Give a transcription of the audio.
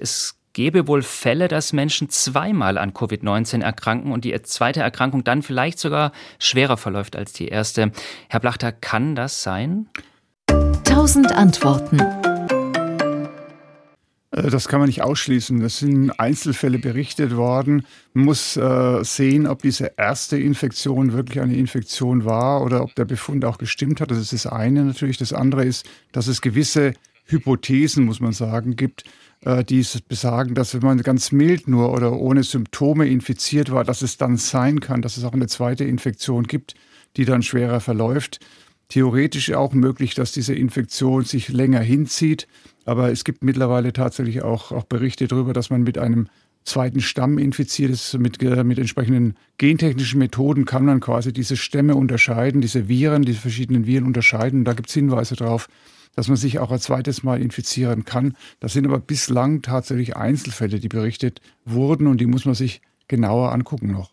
Es gäbe wohl Fälle, dass Menschen zweimal an Covid-19 erkranken und die zweite Erkrankung dann vielleicht sogar schwerer verläuft als die erste. Herr Blachter, kann das sein? Tausend Antworten. Äh, das kann man nicht ausschließen. Es sind Einzelfälle berichtet worden. Man muss äh, sehen, ob diese erste Infektion wirklich eine Infektion war oder ob der Befund auch gestimmt hat. Das ist das eine natürlich. Das andere ist, dass es gewisse Hypothesen, muss man sagen, gibt, äh, die besagen, dass wenn man ganz mild nur oder ohne Symptome infiziert war, dass es dann sein kann, dass es auch eine zweite Infektion gibt, die dann schwerer verläuft. Theoretisch auch möglich, dass diese Infektion sich länger hinzieht aber es gibt mittlerweile tatsächlich auch, auch Berichte darüber, dass man mit einem zweiten Stamm infiziert ist. Mit, äh, mit entsprechenden gentechnischen Methoden kann man quasi diese Stämme unterscheiden, diese Viren, diese verschiedenen Viren unterscheiden. Da gibt es Hinweise darauf, dass man sich auch ein zweites Mal infizieren kann. Das sind aber bislang tatsächlich Einzelfälle, die berichtet wurden und die muss man sich genauer angucken noch.